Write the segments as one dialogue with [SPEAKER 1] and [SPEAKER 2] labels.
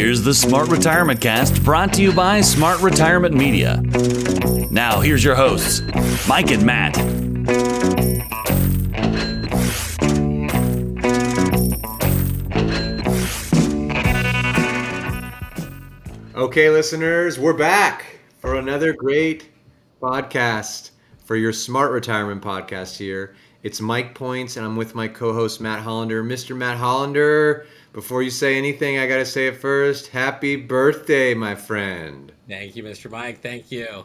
[SPEAKER 1] Here's the Smart Retirement Cast brought to you by Smart Retirement Media. Now, here's your hosts, Mike and Matt.
[SPEAKER 2] Okay, listeners, we're back for another great podcast for your Smart Retirement podcast here. It's Mike Points, and I'm with my co host, Matt Hollander. Mr. Matt Hollander, before you say anything, I got to say it first. Happy birthday, my friend.
[SPEAKER 3] Thank you, Mr. Mike. Thank you.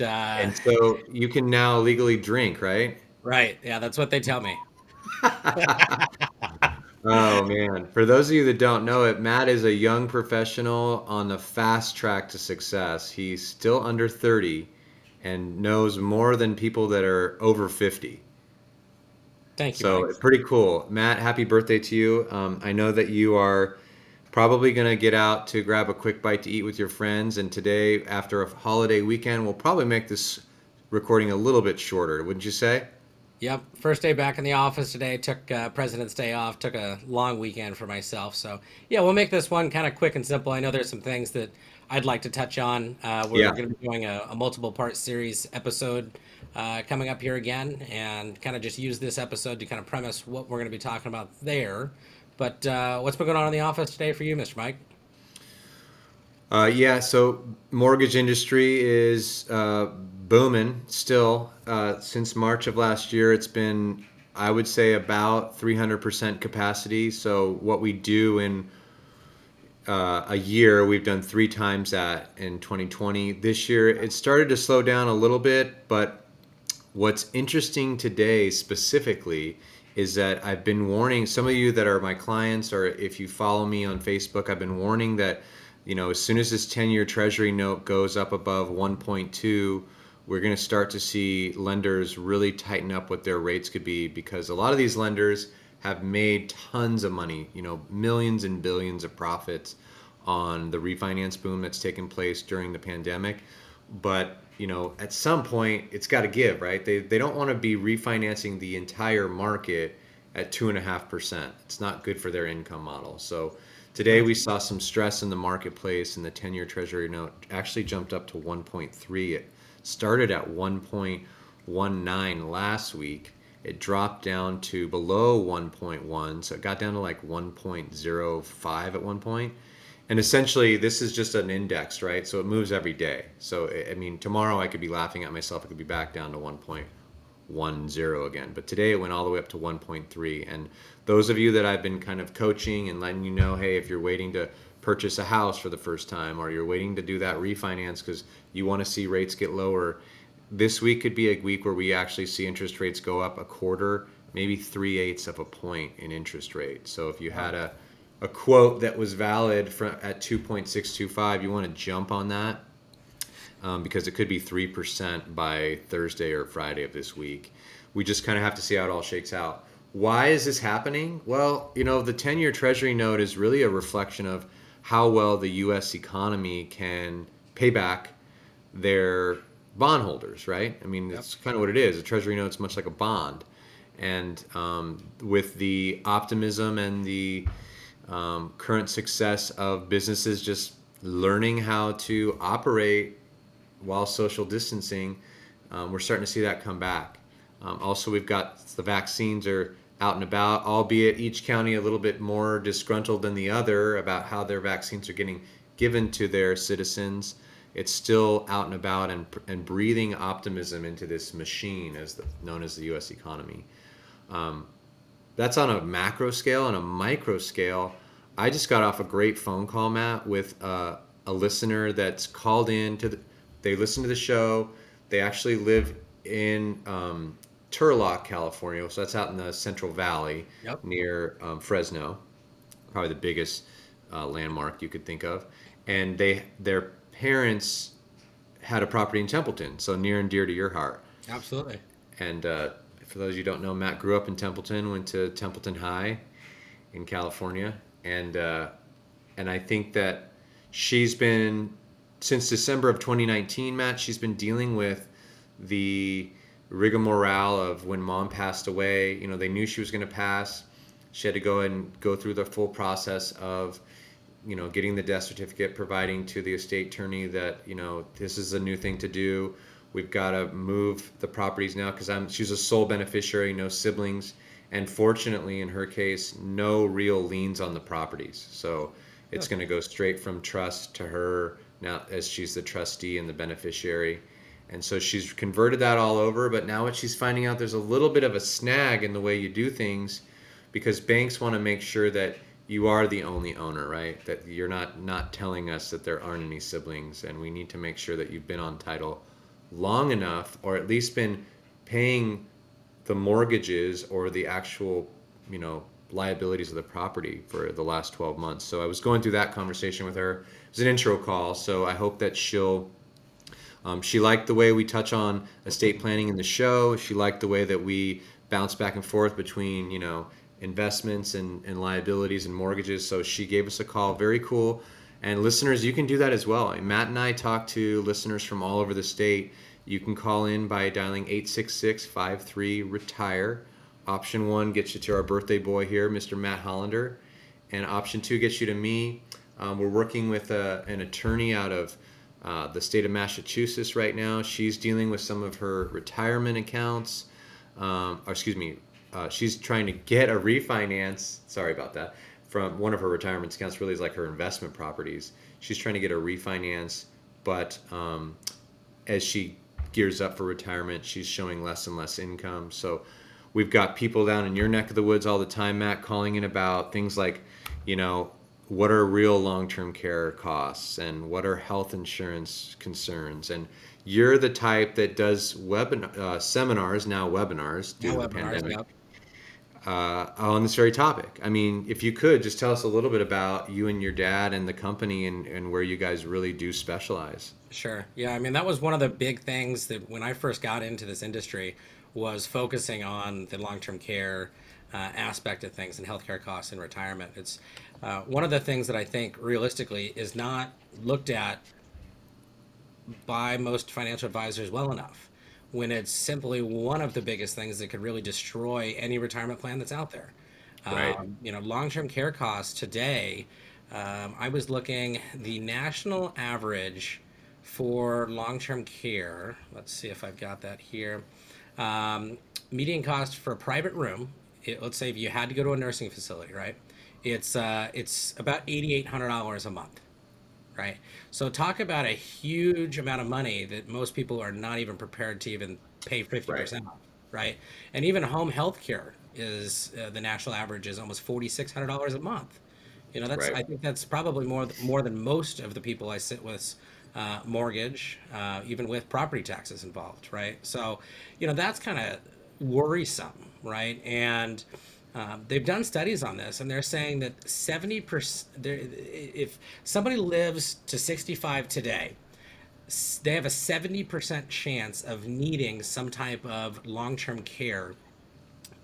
[SPEAKER 2] Uh, and so you can now legally drink, right?
[SPEAKER 3] Right. Yeah, that's what they tell me.
[SPEAKER 2] oh man! For those of you that don't know it, Matt is a young professional on the fast track to success. He's still under 30 and knows more than people that are over 50.
[SPEAKER 3] Thank you.
[SPEAKER 2] So Mike. pretty cool, Matt. Happy birthday to you. Um, I know that you are probably going to get out to grab a quick bite to eat with your friends. And today, after a holiday weekend, we'll probably make this recording a little bit shorter, wouldn't you say?
[SPEAKER 3] Yep. First day back in the office today. Took uh, President's Day off. Took a long weekend for myself. So yeah, we'll make this one kind of quick and simple. I know there's some things that I'd like to touch on. Uh, we're yeah. going to be doing a, a, multiple part series episode uh, coming up here again, and kind of just use this episode to kind of premise what we're going to be talking about there. But uh, what's been going on in the office today for you, Mr. Mike?
[SPEAKER 2] Uh, yeah, so mortgage industry is uh, booming still. Uh, since March of last year, it's been, I would say, about 300% capacity. So what we do in uh, a year, we've done three times that in 2020. This year, it started to slow down a little bit, but what's interesting today specifically is that I've been warning some of you that are my clients, or if you follow me on Facebook, I've been warning that, you know, as soon as this 10 year Treasury note goes up above 1.2, we're going to start to see lenders really tighten up what their rates could be because a lot of these lenders have made tons of money, you know, millions and billions of profits on the refinance boom that's taken place during the pandemic. But you know, at some point it's got to give, right? They, they don't want to be refinancing the entire market at two and a half percent. It's not good for their income model. So today we saw some stress in the marketplace, and the 10-year Treasury note actually jumped up to 1.3. It started at 1.19 last week. It dropped down to below 1.1, so it got down to like 1.05 at one point and essentially this is just an index right? So it moves every day. So i mean tomorrow i could be laughing at myself. It could be back down to 1.10 again. But today it went all the way up to 1.3 and those of you that i've been kind of coaching and letting you know hey if you're waiting to purchase a house for the first time or you're waiting to do that refinance because you want to see rates get lower this week could be a week where we actually see interest rates go up a quarter maybe three eighths of a point in interest rate. So if you had a a quote that was valid for, at 2.625, you want to jump on that um, because it could be 3% by Thursday or Friday of this week. We just kind of have to see how it all shakes out. Why is this happening? Well, you know, the 10 year Treasury note is really a reflection of how well the U.S. economy can pay back their bondholders, right? I mean, that's kind of what it is. A Treasury note is much like a bond. And um, with the optimism and the um, current success of businesses just learning how to operate while social distancing, um, we're starting to see that come back. Um, also, we've got the vaccines are out and about, albeit each county a little bit more disgruntled than the other about how their vaccines are getting given to their citizens. It's still out and about and, and breathing optimism into this machine, as the, known as the U.S. economy. Um, that's on a macro scale. On a micro scale, I just got off a great phone call, Matt, with uh, a listener that's called in to the, they listen to the show. They actually live in um, Turlock, California. So that's out in the Central Valley yep. near um, Fresno, probably the biggest uh, landmark you could think of. And they their parents had a property in Templeton, so near and dear to your heart.
[SPEAKER 3] Absolutely.
[SPEAKER 2] And uh, for those you don't know, Matt grew up in Templeton, went to Templeton High in California, and uh, and I think that she's been since December of 2019, Matt. She's been dealing with the rigmarole of when mom passed away. You know, they knew she was going to pass. She had to go and go through the full process of you know, getting the death certificate, providing to the estate attorney that you know this is a new thing to do. We've got to move the properties now because I'm she's a sole beneficiary, no siblings, and fortunately in her case, no real liens on the properties. So it's going to go straight from trust to her now as she's the trustee and the beneficiary. And so she's converted that all over, but now what she's finding out there's a little bit of a snag in the way you do things because banks want to make sure that you are the only owner, right? That you're not not telling us that there aren't any siblings, and we need to make sure that you've been on title long enough, or at least been paying the mortgages or the actual, you know, liabilities of the property for the last 12 months. So I was going through that conversation with her. It was an intro call, so I hope that she'll. Um, she liked the way we touch on estate planning in the show. She liked the way that we bounce back and forth between, you know, investments and, and liabilities and mortgages. So she gave us a call. Very cool. And listeners, you can do that as well. Matt and I talk to listeners from all over the state. You can call in by dialing 866 53 Retire. Option one gets you to our birthday boy here, Mr. Matt Hollander. And option two gets you to me. Um, we're working with a, an attorney out of uh, the state of Massachusetts right now. She's dealing with some of her retirement accounts, um, or excuse me, uh, she's trying to get a refinance. Sorry about that. From one of her retirement accounts, really is like her investment properties. She's trying to get a refinance, but um, as she gears up for retirement, she's showing less and less income. So we've got people down in your neck of the woods all the time, Matt, calling in about things like, you know, what are real long-term care costs and what are health insurance concerns? And you're the type that does webinar uh, seminars now webinars due to the pandemic. yep uh, on this very topic. I mean, if you could just tell us a little bit about you and your dad and the company and, and where you guys really do specialize.
[SPEAKER 3] Sure. Yeah. I mean, that was one of the big things that when I first got into this industry was focusing on the long-term care uh, aspect of things and healthcare costs and retirement. It's uh, one of the things that I think realistically is not looked at by most financial advisors well enough when it's simply one of the biggest things that could really destroy any retirement plan that's out there. Right. Um, you know, long-term care costs today. Um, I was looking the national average for long-term care. Let's see if I've got that here. Um, median cost for a private room. It, let's say if you had to go to a nursing facility, right? It's uh, it's about eighty-eight hundred dollars a month right? So talk about a huge amount of money that most people are not even prepared to even pay 50% right. of, right? And even home health care is uh, the national average is almost $4600 a month. You know, that's right. I think that's probably more more than most of the people I sit with uh, mortgage, uh, even with property taxes involved, right? So, you know, that's kind of worrisome, right? And um, they've done studies on this, and they're saying that 70%, if somebody lives to 65 today, they have a 70% chance of needing some type of long term care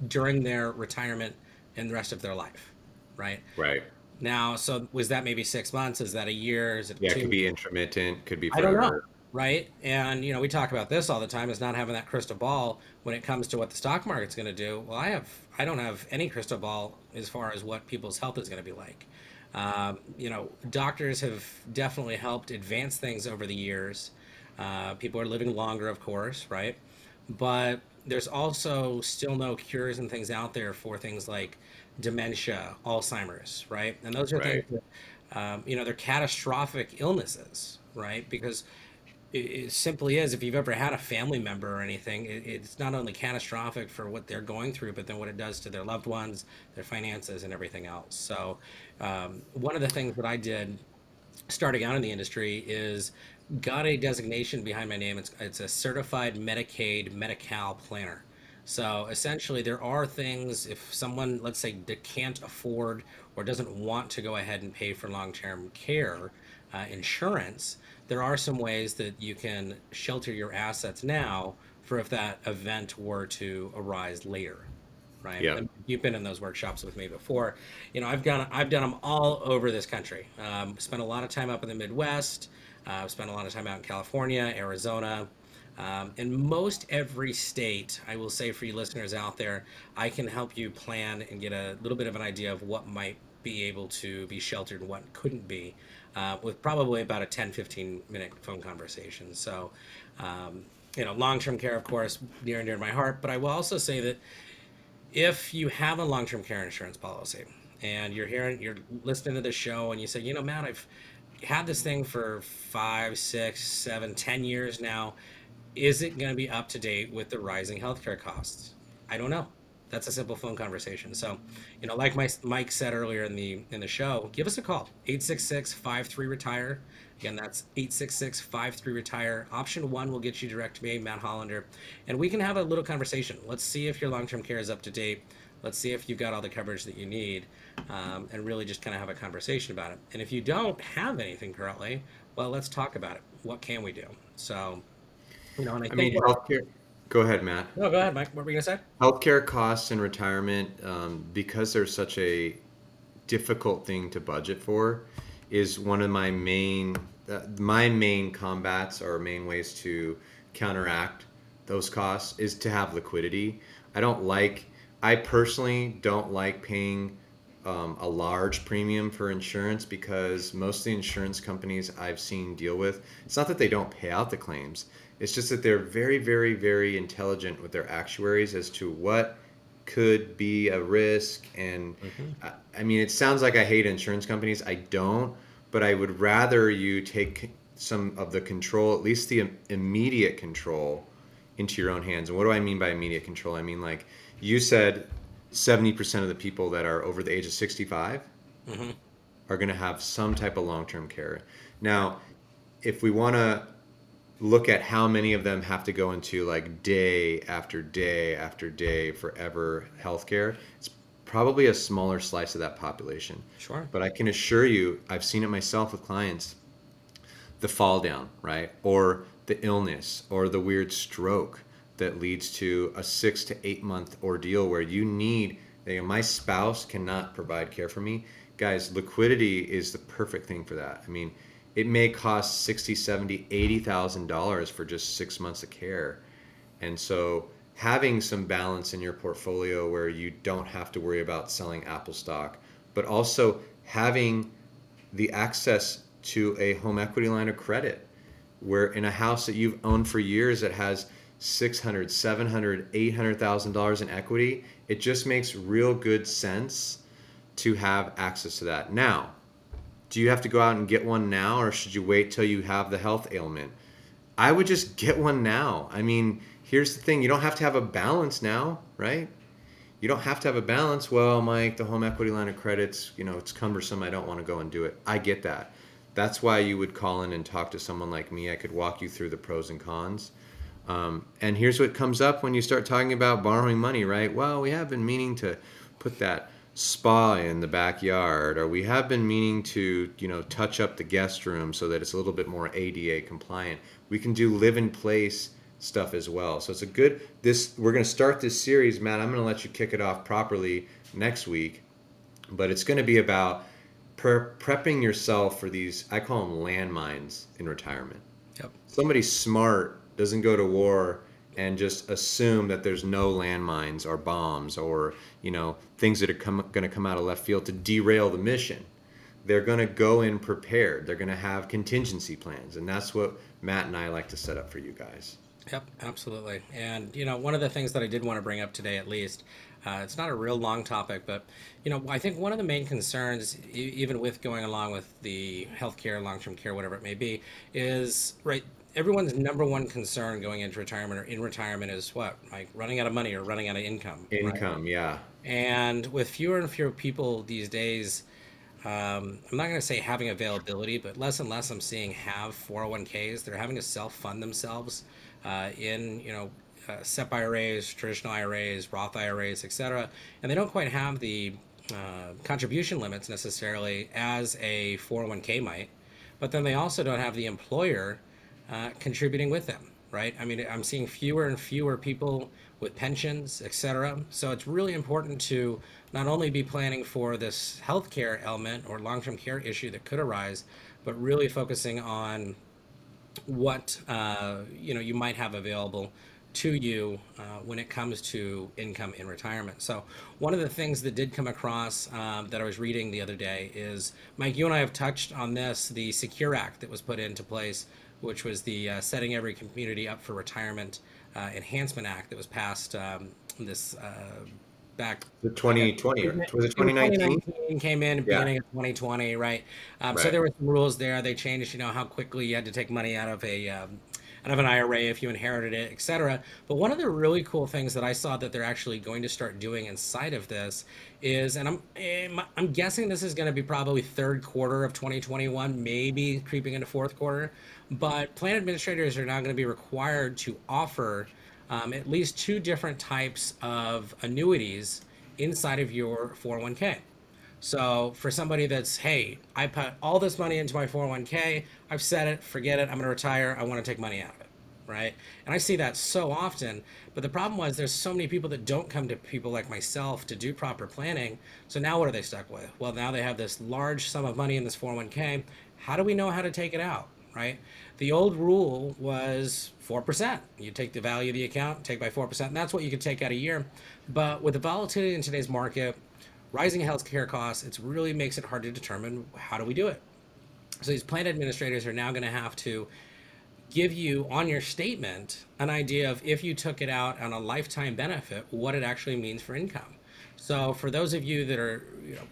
[SPEAKER 3] during their retirement and the rest of their life, right?
[SPEAKER 2] Right.
[SPEAKER 3] Now, so was that maybe six months? Is that a year? Is it
[SPEAKER 2] yeah? It could be intermittent. Could be. Forever.
[SPEAKER 3] I don't know right? And you know, we talk about this all the time is not having that crystal ball when it comes to what the stock market's going to do. Well, I have I don't have any crystal ball as far as what people's health is going to be like. Um, you know, doctors have definitely helped advance things over the years. Uh, people are living longer, of course, right? But there's also still no cures and things out there for things like dementia, Alzheimer's, right? And those are right. things that, um, you know, they're catastrophic illnesses, right? Because it, it, simply is if you've ever had a family member or anything it, it's not only catastrophic for what they're going through but then what it does to their loved ones their finances and everything else. So um, one of the things that i did starting out in the industry is got a designation behind my name. It's, it's a certified medicaid medi-cal planner. So essentially there are things if someone let's say can't afford or doesn't want to go ahead and pay for long-term care uh, insurance there are some ways that you can shelter your assets now for if that event were to arise later right? Yeah. you've been in those workshops with me before. You know i've done i've done them all over this country. Um, spent a lot of time up in the midwest uh, i've spent a lot of time out in california arizona um, in most every state i will say for you listeners out there i can help you plan and get a little bit of an idea of what might be able to be sheltered and what couldn't be, uh, with probably about a 10, 15 minute phone conversation. So, um, you know, long term care, of course, near and dear to my heart. But I will also say that if you have a long term care insurance policy and you're hearing, you're listening to this show and you say, you know, Matt, I've had this thing for five, six, seven, ten years now. Is it going to be up to date with the rising healthcare costs? I don't know. That's a simple phone conversation. So, you know, like my, Mike said earlier in the in the show, give us a call 866-53 retire. Again, that's 866-53 retire. Option 1 will get you direct to me, Matt Hollander, and we can have a little conversation. Let's see if your long-term care is up to date. Let's see if you've got all the coverage that you need, um, and really just kind of have a conversation about it. And if you don't have anything currently, well, let's talk about it. What can we do? So,
[SPEAKER 2] you know, and I, I mean, healthcare Go ahead, Matt.
[SPEAKER 3] No, go ahead, Mike. What were you gonna say?
[SPEAKER 2] Healthcare costs in retirement, um, because they're such a difficult thing to budget for, is one of my main uh, my main combats or main ways to counteract those costs is to have liquidity. I don't like. I personally don't like paying um, a large premium for insurance because most of the insurance companies I've seen deal with, it's not that they don't pay out the claims it's just that they're very, very, very intelligent with their actuaries as to what could be a risk. And mm-hmm. I, I mean, it sounds like I hate insurance companies. I don't, but I would rather you take some of the control, at least the immediate control, into your own hands. And what do I mean by immediate control? I mean, like you said, 70% of the people that are over the age of 65 mm-hmm. are going to have some type of long term care. Now, if we want to look at how many of them have to go into like day after day after day forever healthcare, it's probably a smaller slice of that population.
[SPEAKER 3] Sure.
[SPEAKER 2] But I can assure you, I've seen it myself with clients the fall down, right? Or the illness or the weird stroke that leads to a six to eight month ordeal where you need, my spouse cannot provide care for me. Guys, liquidity is the perfect thing for that. I mean, it may cost 60 70 80000 dollars for just six months of care and so having some balance in your portfolio where you don't have to worry about selling apple stock but also having the access to a home equity line of credit where in a house that you've owned for years that has 600 700 800000 dollars in equity it just makes real good sense to have access to that now do you have to go out and get one now or should you wait till you have the health ailment? I would just get one now. I mean, here's the thing you don't have to have a balance now, right? You don't have to have a balance. Well, Mike, the home equity line of credits, you know, it's cumbersome. I don't want to go and do it. I get that. That's why you would call in and talk to someone like me. I could walk you through the pros and cons. Um, and here's what comes up when you start talking about borrowing money, right? Well, we have been meaning to put that spa in the backyard or we have been meaning to you know touch up the guest room so that it's a little bit more ada compliant we can do live in place stuff as well so it's a good this we're going to start this series matt i'm going to let you kick it off properly next week but it's going to be about pre- prepping yourself for these i call them landmines in retirement
[SPEAKER 3] yep.
[SPEAKER 2] somebody smart doesn't go to war and just assume that there's no landmines or bombs or you know things that are going to come out of left field to derail the mission. They're going to go in prepared. They're going to have contingency plans and that's what matt and i like to set up for you guys.
[SPEAKER 3] Yep absolutely. And you know one of the things that i did want to bring up today at least uh, it's not a real long topic but you know i think one of the main concerns even with going along with the healthcare long-term care whatever it may be is right everyone's number one concern going into retirement or in retirement is what like running out of money or running out of income
[SPEAKER 2] income right? yeah
[SPEAKER 3] and with fewer and fewer people these days um, i'm not going to say having availability but less and less i'm seeing have 401ks they're having to self-fund themselves uh, in you know uh, SEP IRAs, traditional IRAs, Roth IRAs, etc., and they don't quite have the uh, contribution limits necessarily as a 401k might, but then they also don't have the employer uh, contributing with them, right? I mean, I'm seeing fewer and fewer people with pensions, etc. So it's really important to not only be planning for this healthcare element or long-term care issue that could arise, but really focusing on what uh, you know you might have available to you uh, when it comes to income in retirement. So, one of the things that did come across um, that I was reading the other day is Mike, you and I have touched on this the Secure Act that was put into place, which was the uh, Setting Every Community Up for Retirement uh, Enhancement Act that was passed um, this uh, back.
[SPEAKER 2] The 2020 or was it 2019?
[SPEAKER 3] Came in beginning of 2020, right? Um, right? So there were some rules there. They changed, you know, how quickly you had to take money out of a um, of an IRA if you inherited it, etc. But one of the really cool things that I saw that they're actually going to start doing inside of this is, and I'm eh, I'm guessing this is going to be probably third quarter of 2021, maybe creeping into fourth quarter. But plan administrators are now going to be required to offer um, at least two different types of annuities inside of your 401k. So for somebody that's, hey, I put all this money into my 401k, I've set it, forget it, I'm to retire, I want to take money out of it, right? And I see that so often. But the problem was there's so many people that don't come to people like myself to do proper planning. So now what are they stuck with? Well, now they have this large sum of money in this 401k. How do we know how to take it out, right? The old rule was 4%. You take the value of the account, take by 4%, and that's what you could take out a year. But with the volatility in today's market, rising healthcare costs, it really makes it hard to determine how do we do it. So these plan administrators are now going to have to give you on your statement an idea of if you took it out on a lifetime benefit, what it actually means for income. So for those of you that are you know,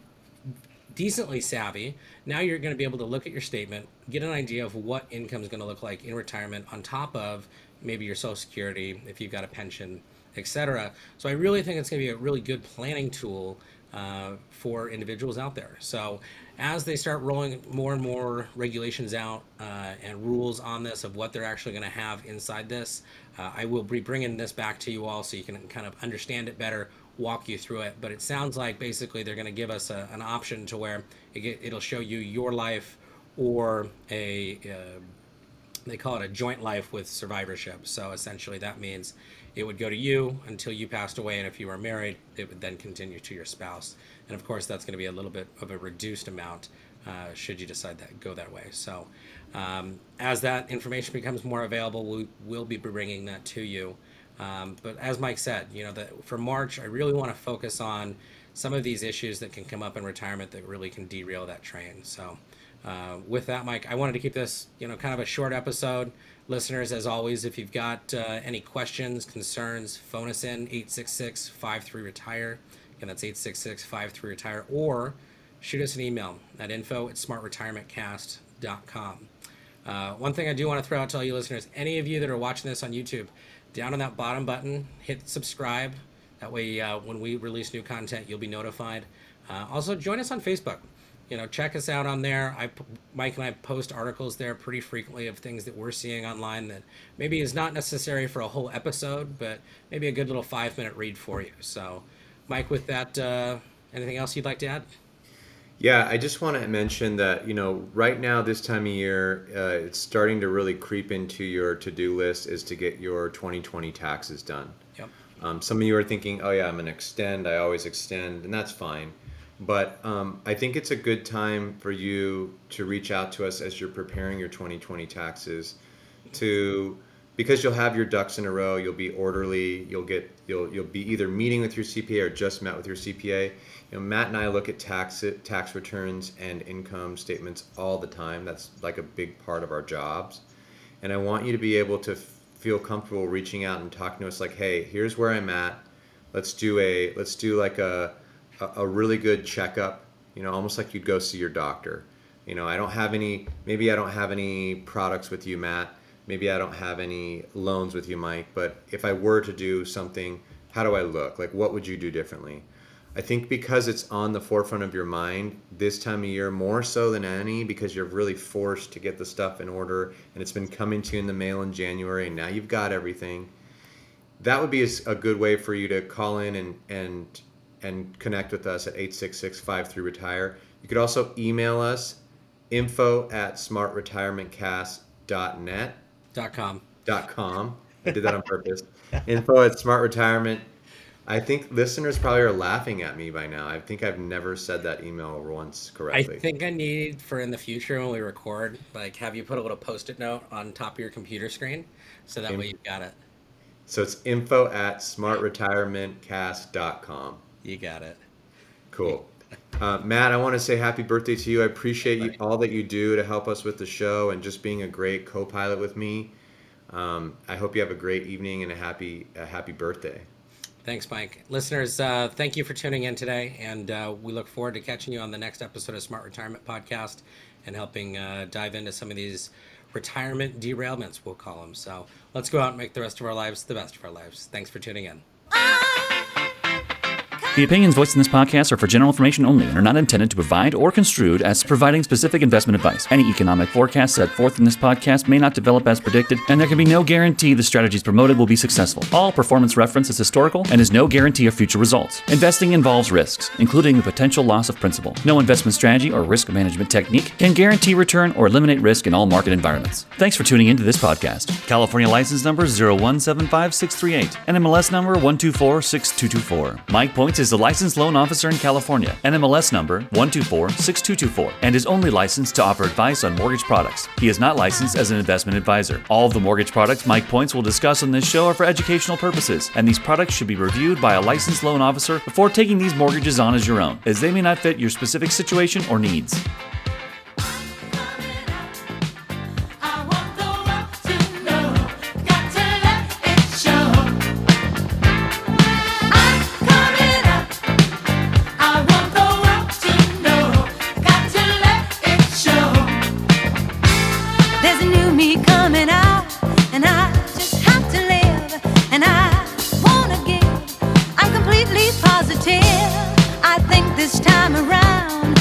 [SPEAKER 3] decently savvy, now you're going to be able to look at your statement, get an idea of what income is going to look like in retirement on top of maybe your social security, if you've got a pension, etc. So I really think it's going to be a really good planning tool uh, for individuals out there. So as they start rolling more and more regulations out uh, and rules on this of what they're actually going to have inside this, uh, I will be bringing this back to you all so you can kind of understand it better, walk you through it. But it sounds like basically they're going to give us a, an option to where it, it'll show you your life or a uh, they call it a joint life with survivorship. So essentially, that means it would go to you until you passed away, and if you were married, it would then continue to your spouse. And of course, that's going to be a little bit of a reduced amount uh, should you decide that go that way. So, um, as that information becomes more available, we will be bringing that to you. Um, but as Mike said, you know, that for March, I really want to focus on some of these issues that can come up in retirement that really can derail that train. So. Uh, with that, Mike, I wanted to keep this, you know, kind of a short episode. Listeners, as always, if you've got uh, any questions, concerns, phone us in 866 53 retire. Again, that's 866 53 retire. Or shoot us an email at info at smartretirementcast.com. Uh, one thing I do want to throw out to all you listeners any of you that are watching this on YouTube, down on that bottom button, hit subscribe. That way, uh, when we release new content, you'll be notified. Uh, also, join us on Facebook you know, check us out on there. I, Mike and I post articles there pretty frequently of things that we're seeing online that maybe is not necessary for a whole episode, but maybe a good little five minute read for you. So, Mike, with that, uh, anything else you'd like to add?
[SPEAKER 2] Yeah, I just want to mention that, you know, right now, this time of year, uh, it's starting to really creep into your to do list is to get your 2020 taxes done.
[SPEAKER 3] Yep.
[SPEAKER 2] Um, some of you are thinking, oh, yeah, I'm going to extend. I always extend, and that's fine but um, I think it's a good time for you to reach out to us as you're preparing your 2020 taxes, to because you'll have your ducks in a row. You'll be orderly. You'll get you'll you'll be either meeting with your CPA or just met with your CPA. You know, Matt and I look at tax tax returns and income statements all the time. That's like a big part of our jobs, and I want you to be able to feel comfortable reaching out and talking to us. Like, hey, here's where I'm at. Let's do a let's do like a a, a really good checkup, you know, almost like you'd go see your doctor. You know, I don't have any, maybe I don't have any products with you, Matt. Maybe I don't have any loans with you, Mike. But if I were to do something, how do I look? Like, what would you do differently? I think because it's on the forefront of your mind this time of year, more so than any, because you're really forced to get the stuff in order and it's been coming to you in the mail in January and now you've got everything. That would be a, good way for you to call in and, and and connect with us at 866-53-RETIRE. You could also email us info at smartretirementcast.net.
[SPEAKER 3] Dot com.
[SPEAKER 2] Dot com. I did that on purpose. info at smartretirement. I think listeners probably are laughing at me by now. I think I've never said that email once correctly.
[SPEAKER 3] I think I need for in the future when we record, like have you put a little post-it note on top of your computer screen, so that way you've got it.
[SPEAKER 2] So it's info at smartretirementcast.com.
[SPEAKER 3] You got it.
[SPEAKER 2] Cool. Uh, Matt, I want to say happy birthday to you. I appreciate you, all that you do to help us with the show and just being a great co-pilot with me. Um, I hope you have a great evening and a happy a happy birthday.
[SPEAKER 3] Thanks, Mike. Listeners, uh, thank you for tuning in today, and uh, we look forward to catching you on the next episode of Smart Retirement Podcast and helping uh, dive into some of these retirement derailments, we'll call them. So let's go out and make the rest of our lives the best of our lives. Thanks for tuning in.
[SPEAKER 1] The opinions voiced in this podcast are for general information only and are not intended to provide or construed as providing specific investment advice. Any economic forecast set forth in this podcast may not develop as predicted, and there can be no guarantee the strategies promoted will be successful. All performance reference is historical and is no guarantee of future results. Investing involves risks, including the potential loss of principal. No investment strategy or risk management technique can guarantee return or eliminate risk in all market environments. Thanks for tuning into this podcast. California license number 0175638, NMLS number 1246224. Mike Points is a licensed loan officer in California, NMLS number 1246224, and is only licensed to offer advice on mortgage products. He is not licensed as an investment advisor. All of the mortgage products Mike Points will discuss on this show are for educational purposes, and these products should be reviewed by a licensed loan officer before taking these mortgages on as your own, as they may not fit your specific situation or needs.
[SPEAKER 4] me coming out, and I just have to live, and I wanna give. I'm completely positive. I think this time around.